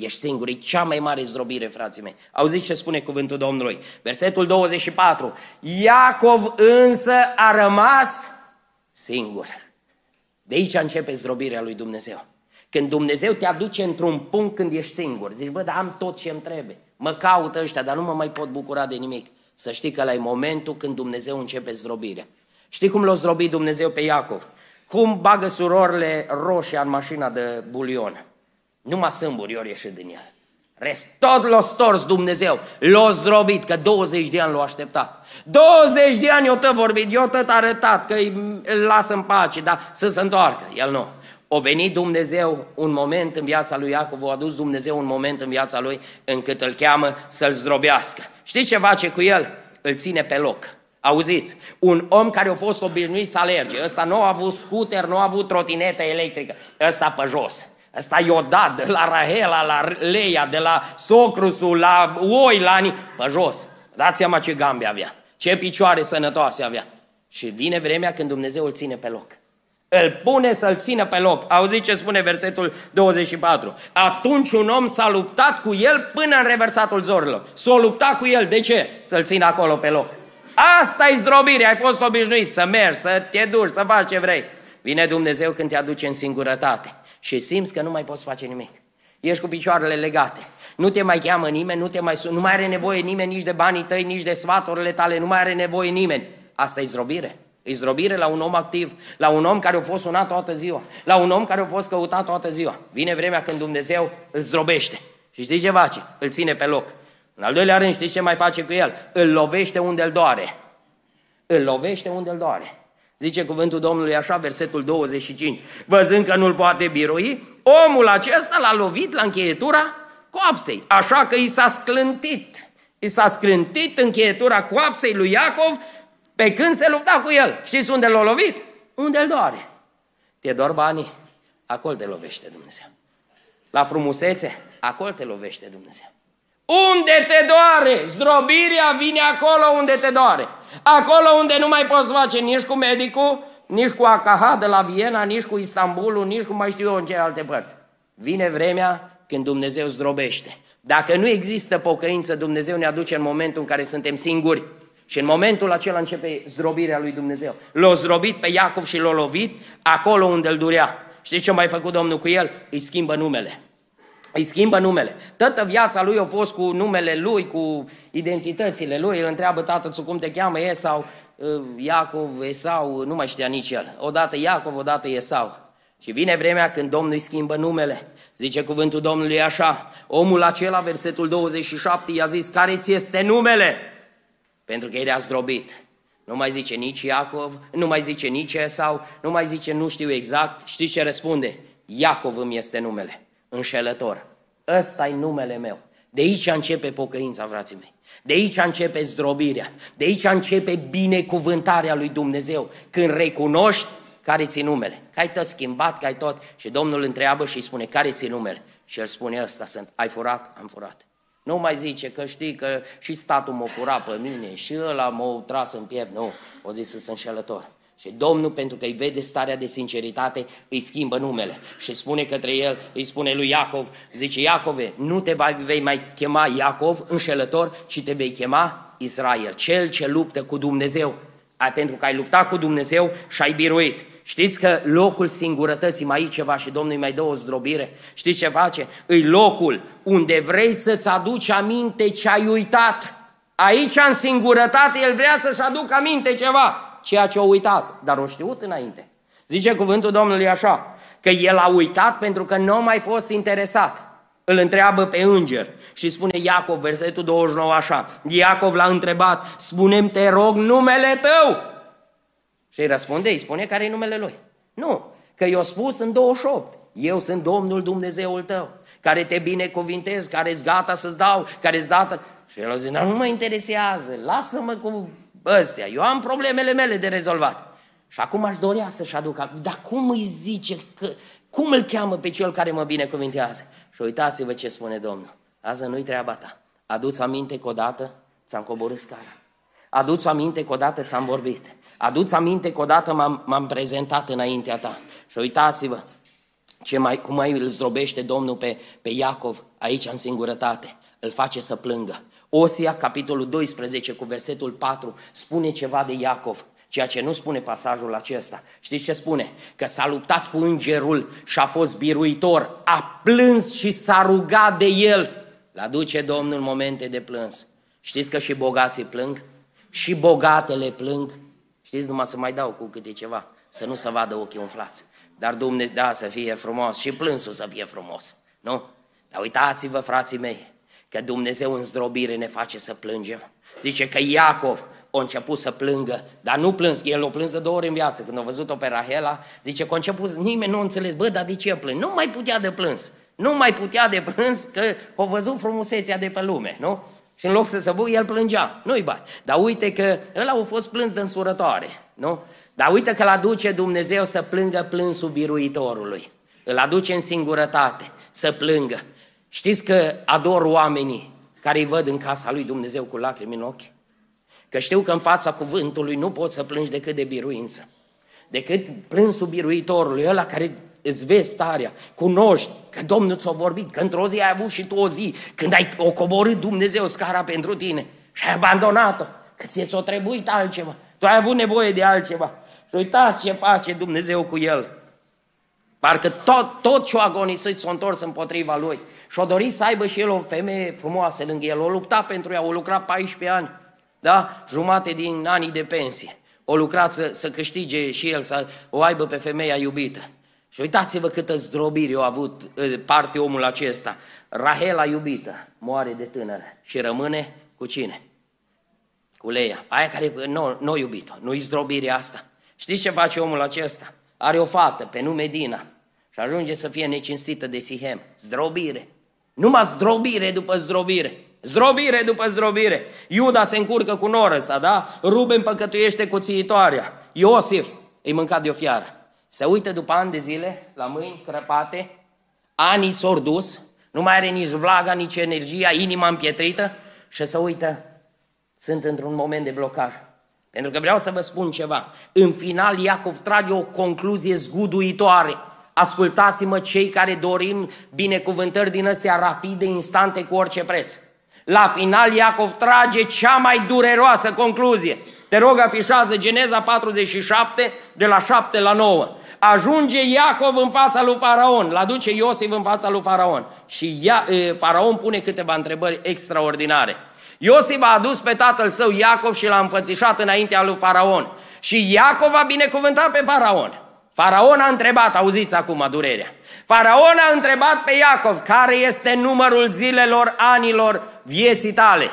Ești singur, e cea mai mare zdrobire, frații mei. Auziți ce spune cuvântul Domnului? Versetul 24. Iacov însă a rămas singur. De aici începe zdrobirea lui Dumnezeu. Când Dumnezeu te aduce într-un punct când ești singur, zici, bă, dar am tot ce îmi trebuie. Mă caută ăștia, dar nu mă mai pot bucura de nimic. Să știi că la momentul când Dumnezeu începe zdrobirea. Știi cum l-a zdrobit Dumnezeu pe Iacov? Cum bagă surorile roșii în mașina de bulion? Numai sâmburi ori ieșit din el. Rest, tot l-a stors Dumnezeu, l-a zdrobit, că 20 de ani l-a așteptat. 20 de ani eu tot vorbit, eu tot arătat că îl lasă în pace, dar să se întoarcă. El nu. O venit Dumnezeu un moment în viața lui Iacov, a adus Dumnezeu un moment în viața lui încât îl cheamă să-l zdrobească. Știți ce face cu el? Îl ține pe loc. Auziți, un om care a fost obișnuit să alerge, ăsta nu a avut scooter, nu a avut trotinetă electrică, ăsta pe jos. Ăsta Iodat, de la Rahela, la Leia, de la Socrusul, la oi, la ani, pe jos. Dați seama ce gambe avea, ce picioare sănătoase avea. Și vine vremea când Dumnezeu îl ține pe loc. Îl pune să-l țină pe loc. Auziți ce spune versetul 24. Atunci un om s-a luptat cu el până în reversatul zorilor. S-a luptat cu el. De ce? Să-l țină acolo pe loc. Asta e zdrobire. Ai fost obișnuit să mergi, să te duci, să faci ce vrei. Vine Dumnezeu când te aduce în singurătate și simți că nu mai poți face nimic. Ești cu picioarele legate. Nu te mai cheamă nimeni, nu, te mai, nu mai are nevoie nimeni nici de banii tăi, nici de sfaturile tale, nu mai are nevoie nimeni. Asta e zdrobire. E zdrobire la un om activ, la un om care a fost sunat toată ziua, la un om care a fost căutat toată ziua. Vine vremea când Dumnezeu îl zdrobește. Și știți ce face? Îl ține pe loc. În al doilea rând, știți ce mai face cu el? Îl lovește unde îl doare. Îl lovește unde îl doare. Zice cuvântul Domnului așa, versetul 25. Văzând că nu-l poate birui, omul acesta l-a lovit la încheietura coapsei. Așa că i s-a sclântit. I s-a sclântit încheietura coapsei lui Iacov pe când se lupta cu el. Știți unde l-a lovit? Unde îl doare. Te dor banii? Acolo te lovește Dumnezeu. La frumusețe? Acolo te lovește Dumnezeu. Unde te doare? Zdrobirea vine acolo unde te doare. Acolo unde nu mai poți face nici cu medicul, nici cu AKH de la Viena, nici cu Istanbulul, nici cu mai știu eu în ce alte părți. Vine vremea când Dumnezeu zdrobește. Dacă nu există pocăință, Dumnezeu ne aduce în momentul în care suntem singuri Și în momentul acela începe zdrobirea lui Dumnezeu. L-a zdrobit pe Iacov și l-a lovit acolo unde îl durea. Știți ce a mai făcut Domnul cu el? Îi schimbă numele. Îi schimbă numele. Toată viața lui a fost cu numele lui, cu identitățile lui. Îl întreabă tatăl cum te cheamă Esau, uh, Iacov, Esau, nu mai știa nici el. Odată Iacov, odată Esau. Și vine vremea când Domnul îi schimbă numele. Zice cuvântul Domnului așa, omul acela, versetul 27, i-a zis, care ți este numele? Pentru că era zdrobit. Nu mai zice nici Iacov, nu mai zice nici Esau, nu mai zice nu știu exact. Știți ce răspunde? Iacov îmi este numele, înșelător. ăsta e numele meu. De aici începe pocăința, frații mei. De aici începe zdrobirea. De aici începe binecuvântarea lui Dumnezeu. Când recunoști care ți numele. Că ai tot schimbat, că ai tot. Și Domnul întreabă și îi spune, care ți numele? Și el spune, ăsta sunt, ai furat? Am furat. Nu mai zice că știi că și statul m-a furat pe mine și ăla m-a tras în piept. Nu, o zis să sunt înșelător. Și Domnul, pentru că îi vede starea de sinceritate, îi schimbă numele. Și spune către el, îi spune lui Iacov, zice, Iacove, nu te vei mai chema Iacov, înșelător, ci te vei chema Israel, cel ce luptă cu Dumnezeu. Ai, pentru că ai luptat cu Dumnezeu și ai biruit. Știți că locul singurătății, mai e ceva și Domnul îi mai dă o zdrobire. Știți ce face? Îi locul unde vrei să-ți aduci aminte ce ai uitat. Aici, în singurătate, El vrea să-și aducă aminte ceva, ceea ce a uitat, dar o știut înainte. Zice cuvântul Domnului așa, că El a uitat pentru că nu a mai fost interesat. Îl întreabă pe înger și spune Iacov, versetul 29 așa, Iacov l-a întrebat, spune te rog numele tău. Și îi răspunde, îi spune care e numele lui. Nu, că i-a spus în 28, eu sunt Domnul Dumnezeul tău, care te binecuvintez, care ești gata să-ți dau, care ești dată. Și el a zis, nu mă interesează, lasă-mă cu ăstea, eu am problemele mele de rezolvat. Și acum aș dorea să-și aducă, dar cum îi zice, că, cum îl cheamă pe cel care mă binecuvintează? Și uitați-vă ce spune Domnul, azi nu-i treaba ta. Aduți aminte că odată ți-am coborât scara. Aduți aminte că odată ți-am vorbit. Aduți aminte că odată m-am, m-am prezentat înaintea ta. Și uitați-vă ce mai, cum mai îl zdrobește Domnul pe, pe Iacov aici în singurătate. Îl face să plângă. Osia, capitolul 12, cu versetul 4, spune ceva de Iacov, ceea ce nu spune pasajul acesta. Știți ce spune? Că s-a luptat cu îngerul și a fost biruitor, a plâns și s-a rugat de el. La duce Domnul momente de plâns. Știți că și bogații plâng? Și bogatele plâng Știți, numai să mai dau cu câte ceva, să nu se vadă ochii umflați. Dar Dumnezeu, da, să fie frumos și plânsul să fie frumos, nu? Dar uitați-vă, frații mei, că Dumnezeu în zdrobire ne face să plângem. Zice că Iacov a început să plângă, dar nu plâns, el o plâns de două ori în viață. Când a văzut-o pe Rahela, zice că a început, nimeni nu a înțeles, bă, dar de ce plâng? Nu mai putea de plâns. Nu mai putea de plâns că a văzut frumusețea de pe lume, nu? Și în loc să se buie, el plângea. Nu-i bani. Dar uite că ăla a fost plâns de însurătoare, nu? Dar uite că îl aduce Dumnezeu să plângă plânsul biruitorului. Îl aduce în singurătate, să plângă. Știți că ador oamenii care îi văd în casa lui Dumnezeu cu lacrimi în ochi? Că știu că în fața cuvântului nu poți să plângi decât de biruință. Decât plânsul biruitorului, ăla care îți vezi starea, cunoști că Domnul ți-a vorbit, că într-o zi ai avut și tu o zi când ai o coborât Dumnezeu scara pentru tine și ai abandonat-o, că ți s-o trebuit altceva, tu ai avut nevoie de altceva. Și uitați ce face Dumnezeu cu el. Parcă tot, tot ce-o agonisit s-a întors împotriva lui. Și-a dorit să aibă și el o femeie frumoasă lângă el. O lupta pentru ea, o lucrat 14 ani. Da? Jumate din anii de pensie. O lucrat să, să câștige și el, să o aibă pe femeia iubită. Și uitați-vă câtă zdrobire a avut parte omul acesta. Rahela iubită moare de tânără și rămâne cu cine? Cu Leia. Aia care nu, nu iubit-o, nu-i zdrobirea asta. Știți ce face omul acesta? Are o fată pe nume Dina și ajunge să fie necinstită de Sihem. Zdrobire. Numai zdrobire după zdrobire. Zdrobire după zdrobire. Iuda se încurcă cu norăsa, da? Ruben păcătuiește cu țiitoarea. Iosif îi mânca de o fiară. Se uită după ani de zile, la mâini crăpate, anii s-au dus, nu mai are nici vlaga, nici energia, inima împietrită și se uită, sunt într-un moment de blocaj. Pentru că vreau să vă spun ceva. În final, Iacov trage o concluzie zguduitoare. Ascultați-mă cei care dorim binecuvântări din astea rapide, instante, cu orice preț. La final Iacov trage cea mai dureroasă concluzie. Te rog, afișează Geneza 47, de la 7 la 9. Ajunge Iacov în fața lui Faraon, l duce Iosif în fața lui Faraon. Și Ia, e, Faraon pune câteva întrebări extraordinare. Iosif a adus pe tatăl său Iacov și l-a înfățișat înaintea lui Faraon. Și Iacov a binecuvântat pe Faraon. Faraon a întrebat, auziți acum durerea, Faraon a întrebat pe Iacov care este numărul zilelor, anilor vieții tale.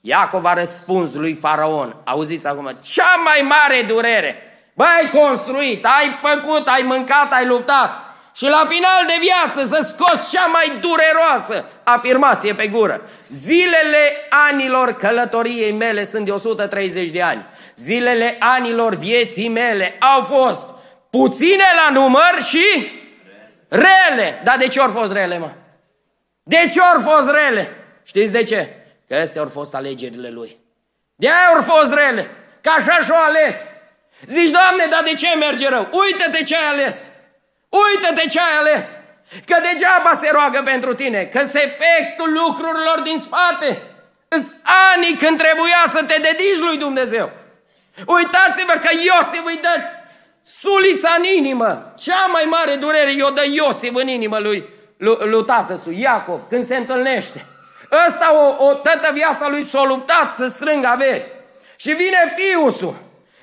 Iacov a răspuns lui Faraon, auziți acum, cea mai mare durere. Băi, ai construit, ai făcut, ai mâncat, ai luptat. Și la final de viață să scoți cea mai dureroasă afirmație pe gură. Zilele anilor călătoriei mele sunt de 130 de ani. Zilele anilor vieții mele au fost puține la număr și rele. Dar de ce au fost rele, mă? De ce au fost rele? Știți de ce? Că astea au fost alegerile lui. De aia au fost rele. Că așa și-o ales. Zici, Doamne, dar de ce merge rău? Uită-te ce ai ales. Uită-te ce ai ales. Că degeaba se roagă pentru tine, că se efectul lucrurilor din spate. Îs anii când trebuia să te dedici lui Dumnezeu. Uitați-vă că Iosif îi dă sulița în inimă. Cea mai mare durere i-o dă Iosif în inimă lui, lui, lui tatăsul, Iacov, când se întâlnește. Ăsta o, o tătă viața lui s-a luptat să strângă averi. Și vine fiusul,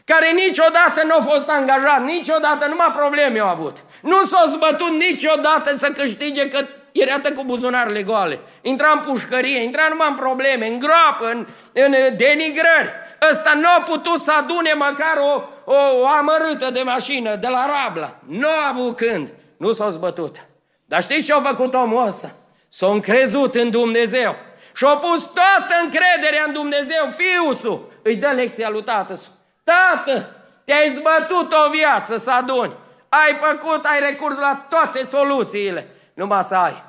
care niciodată nu a fost angajat, niciodată numai probleme au avut. Nu s-a zbătut niciodată să câștige că era cu buzunarele goale. Intra în pușcărie, intra numai în probleme, în groapă, în, în denigrări. Ăsta nu a putut să adune măcar o, o, o amărâtă de mașină de la Rabla. Nu a avut când. Nu s-a zbătut. Dar știți ce a făcut omul ăsta? S-a încrezut în Dumnezeu. Și-a pus toată încrederea în Dumnezeu. Fiusul îi dă lecția lui tatăl. Tată, te-ai zbătut o viață să aduni. Ai făcut, ai recurs la toate soluțiile. Numai să ai.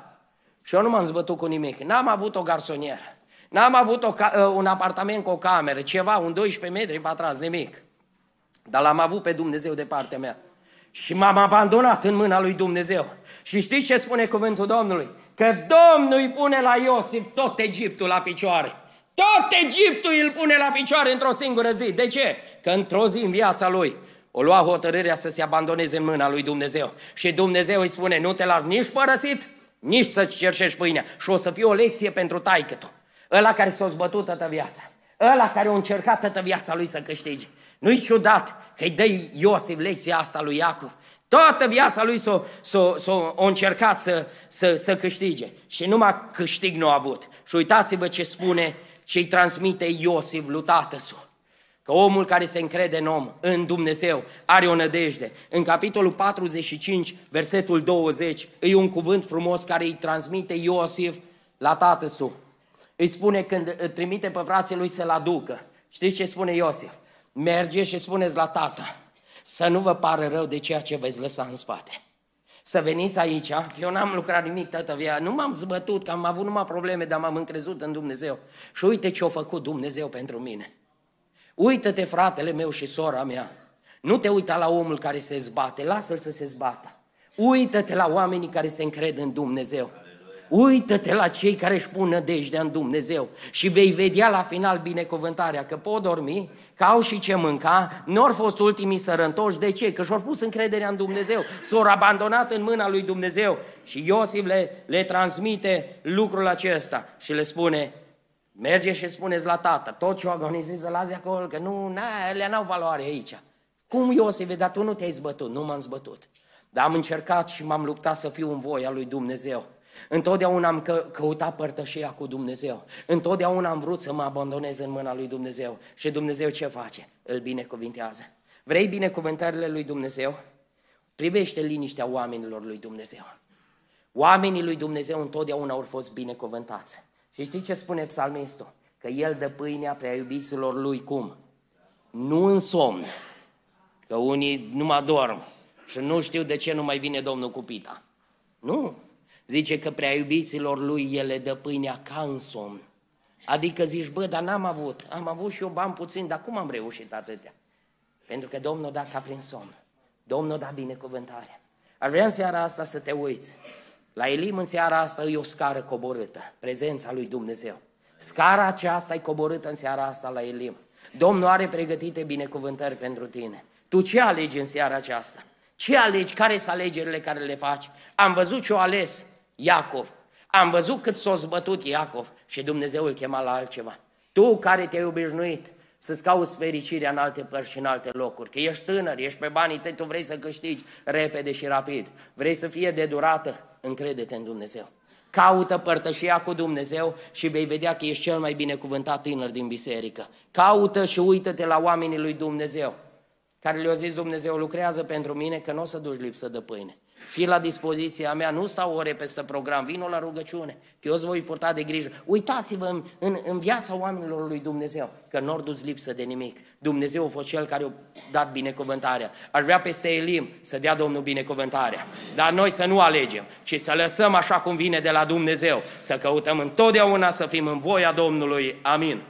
Și eu nu m-am zbătut cu nimic. N-am avut o garsonieră. N-am avut o, uh, un apartament cu o cameră, ceva, un 12 metri pătrați, nimic. Dar l-am avut pe Dumnezeu de partea mea. Și m-am abandonat în mâna lui Dumnezeu. Și știți ce spune cuvântul Domnului? Că Domnul îi pune la Iosif tot Egiptul la picioare. Tot Egiptul îl pune la picioare într-o singură zi. De ce? Că într-o zi în viața lui o lua hotărârea să se abandoneze în mâna lui Dumnezeu. Și Dumnezeu îi spune, nu te las nici părăsit, nici să-ți cerșești pâinea. Și o să fie o lecție pentru taică tu. Ăla care s-a zbătut toată viața. Ăla care a încercat toată viața lui să câștige. Nu-i ciudat că îi dă Iosif lecția asta lui Iacov. Toată viața lui s-a, s-a, s-a, încercat să, să, să câștige. Și numai câștig nu a avut. Și uitați-vă ce spune și îi transmite Iosif lui tatăsul. Că omul care se încrede în om, în Dumnezeu, are o nădejde. În capitolul 45, versetul 20, e un cuvânt frumos care îi transmite Iosif la tatăsul. Îi spune când îi trimite pe frații lui să-l aducă. Știți ce spune Iosif? Merge și spuneți la tata să nu vă pară rău de ceea ce veți lăsa în spate. Să veniți aici, eu n-am lucrat nimic toată viața, nu m-am zbătut, că am avut numai probleme, dar m-am încrezut în Dumnezeu. Și uite ce a făcut Dumnezeu pentru mine. Uită-te, fratele meu și sora mea. Nu te uita la omul care se zbate, lasă-l să se zbată. Uită-te la oamenii care se încred în Dumnezeu. Uită-te la cei care își pun nădejdea în Dumnezeu și vei vedea la final binecuvântarea, că pot dormi, că au și ce mânca, nu au fost ultimii sărăntoși. De ce? Că și-au pus încrederea în Dumnezeu, s-au abandonat în mâna lui Dumnezeu și Iosif le, le transmite lucrul acesta și le spune, Merge și spuneți la tată, tot ce o agonizează lazi acolo, că nu, na, ele n-au valoare aici. Cum Iosif, dar tu nu te-ai zbătut, nu m-am zbătut. Dar am încercat și m-am luptat să fiu în voia lui Dumnezeu. Întotdeauna am că, căutat părtășia cu Dumnezeu. Întotdeauna am vrut să mă abandonez în mâna lui Dumnezeu. Și Dumnezeu ce face? Îl binecuvintează. Vrei binecuvântările lui Dumnezeu? Privește liniștea oamenilor lui Dumnezeu. Oamenii lui Dumnezeu întotdeauna au fost binecuvântați. Și știi ce spune psalmistul? Că el dă pâinea prea iubiților lui cum? Nu în somn. Că unii nu mă dorm și nu știu de ce nu mai vine Domnul cu pita. Nu. Zice că prea iubiților lui el le dă pâinea ca în somn. Adică zici, bă, dar n-am avut. Am avut și eu bani puțin, dar cum am reușit atâtea? Pentru că Domnul da ca prin somn. Domnul da binecuvântare. Ar vrea în seara asta să te uiți la Elim în seara asta e o scară coborâtă, prezența lui Dumnezeu. Scara aceasta e coborâtă în seara asta la Elim. Domnul are pregătite binecuvântări pentru tine. Tu ce alegi în seara aceasta? Ce alegi? Care sunt alegerile care le faci? Am văzut ce o ales Iacov. Am văzut cât s-a zbătut Iacov și Dumnezeu îl chema la altceva. Tu care te-ai obișnuit să-ți cauți fericirea în alte părți și în alte locuri, că ești tânăr, ești pe banii tăi, tu vrei să câștigi repede și rapid, vrei să fie de durată, încrede-te în Dumnezeu. Caută părtășia cu Dumnezeu și vei vedea că ești cel mai binecuvântat tânăr din biserică. Caută și uită-te la oamenii lui Dumnezeu, care le-au zis Dumnezeu, lucrează pentru mine că nu o să duci lipsă de pâine. Fii la dispoziția mea, nu stau ore peste program, vino la rugăciune, că eu îți voi purta de grijă. Uitați-vă în, în, în viața oamenilor lui Dumnezeu, că nu dus lipsă de nimic. Dumnezeu a fost cel care a dat binecuvântarea. Ar vrea peste Elim să dea Domnul binecuvântarea. Dar noi să nu alegem, ci să lăsăm așa cum vine de la Dumnezeu, să căutăm întotdeauna să fim în voia Domnului. Amin.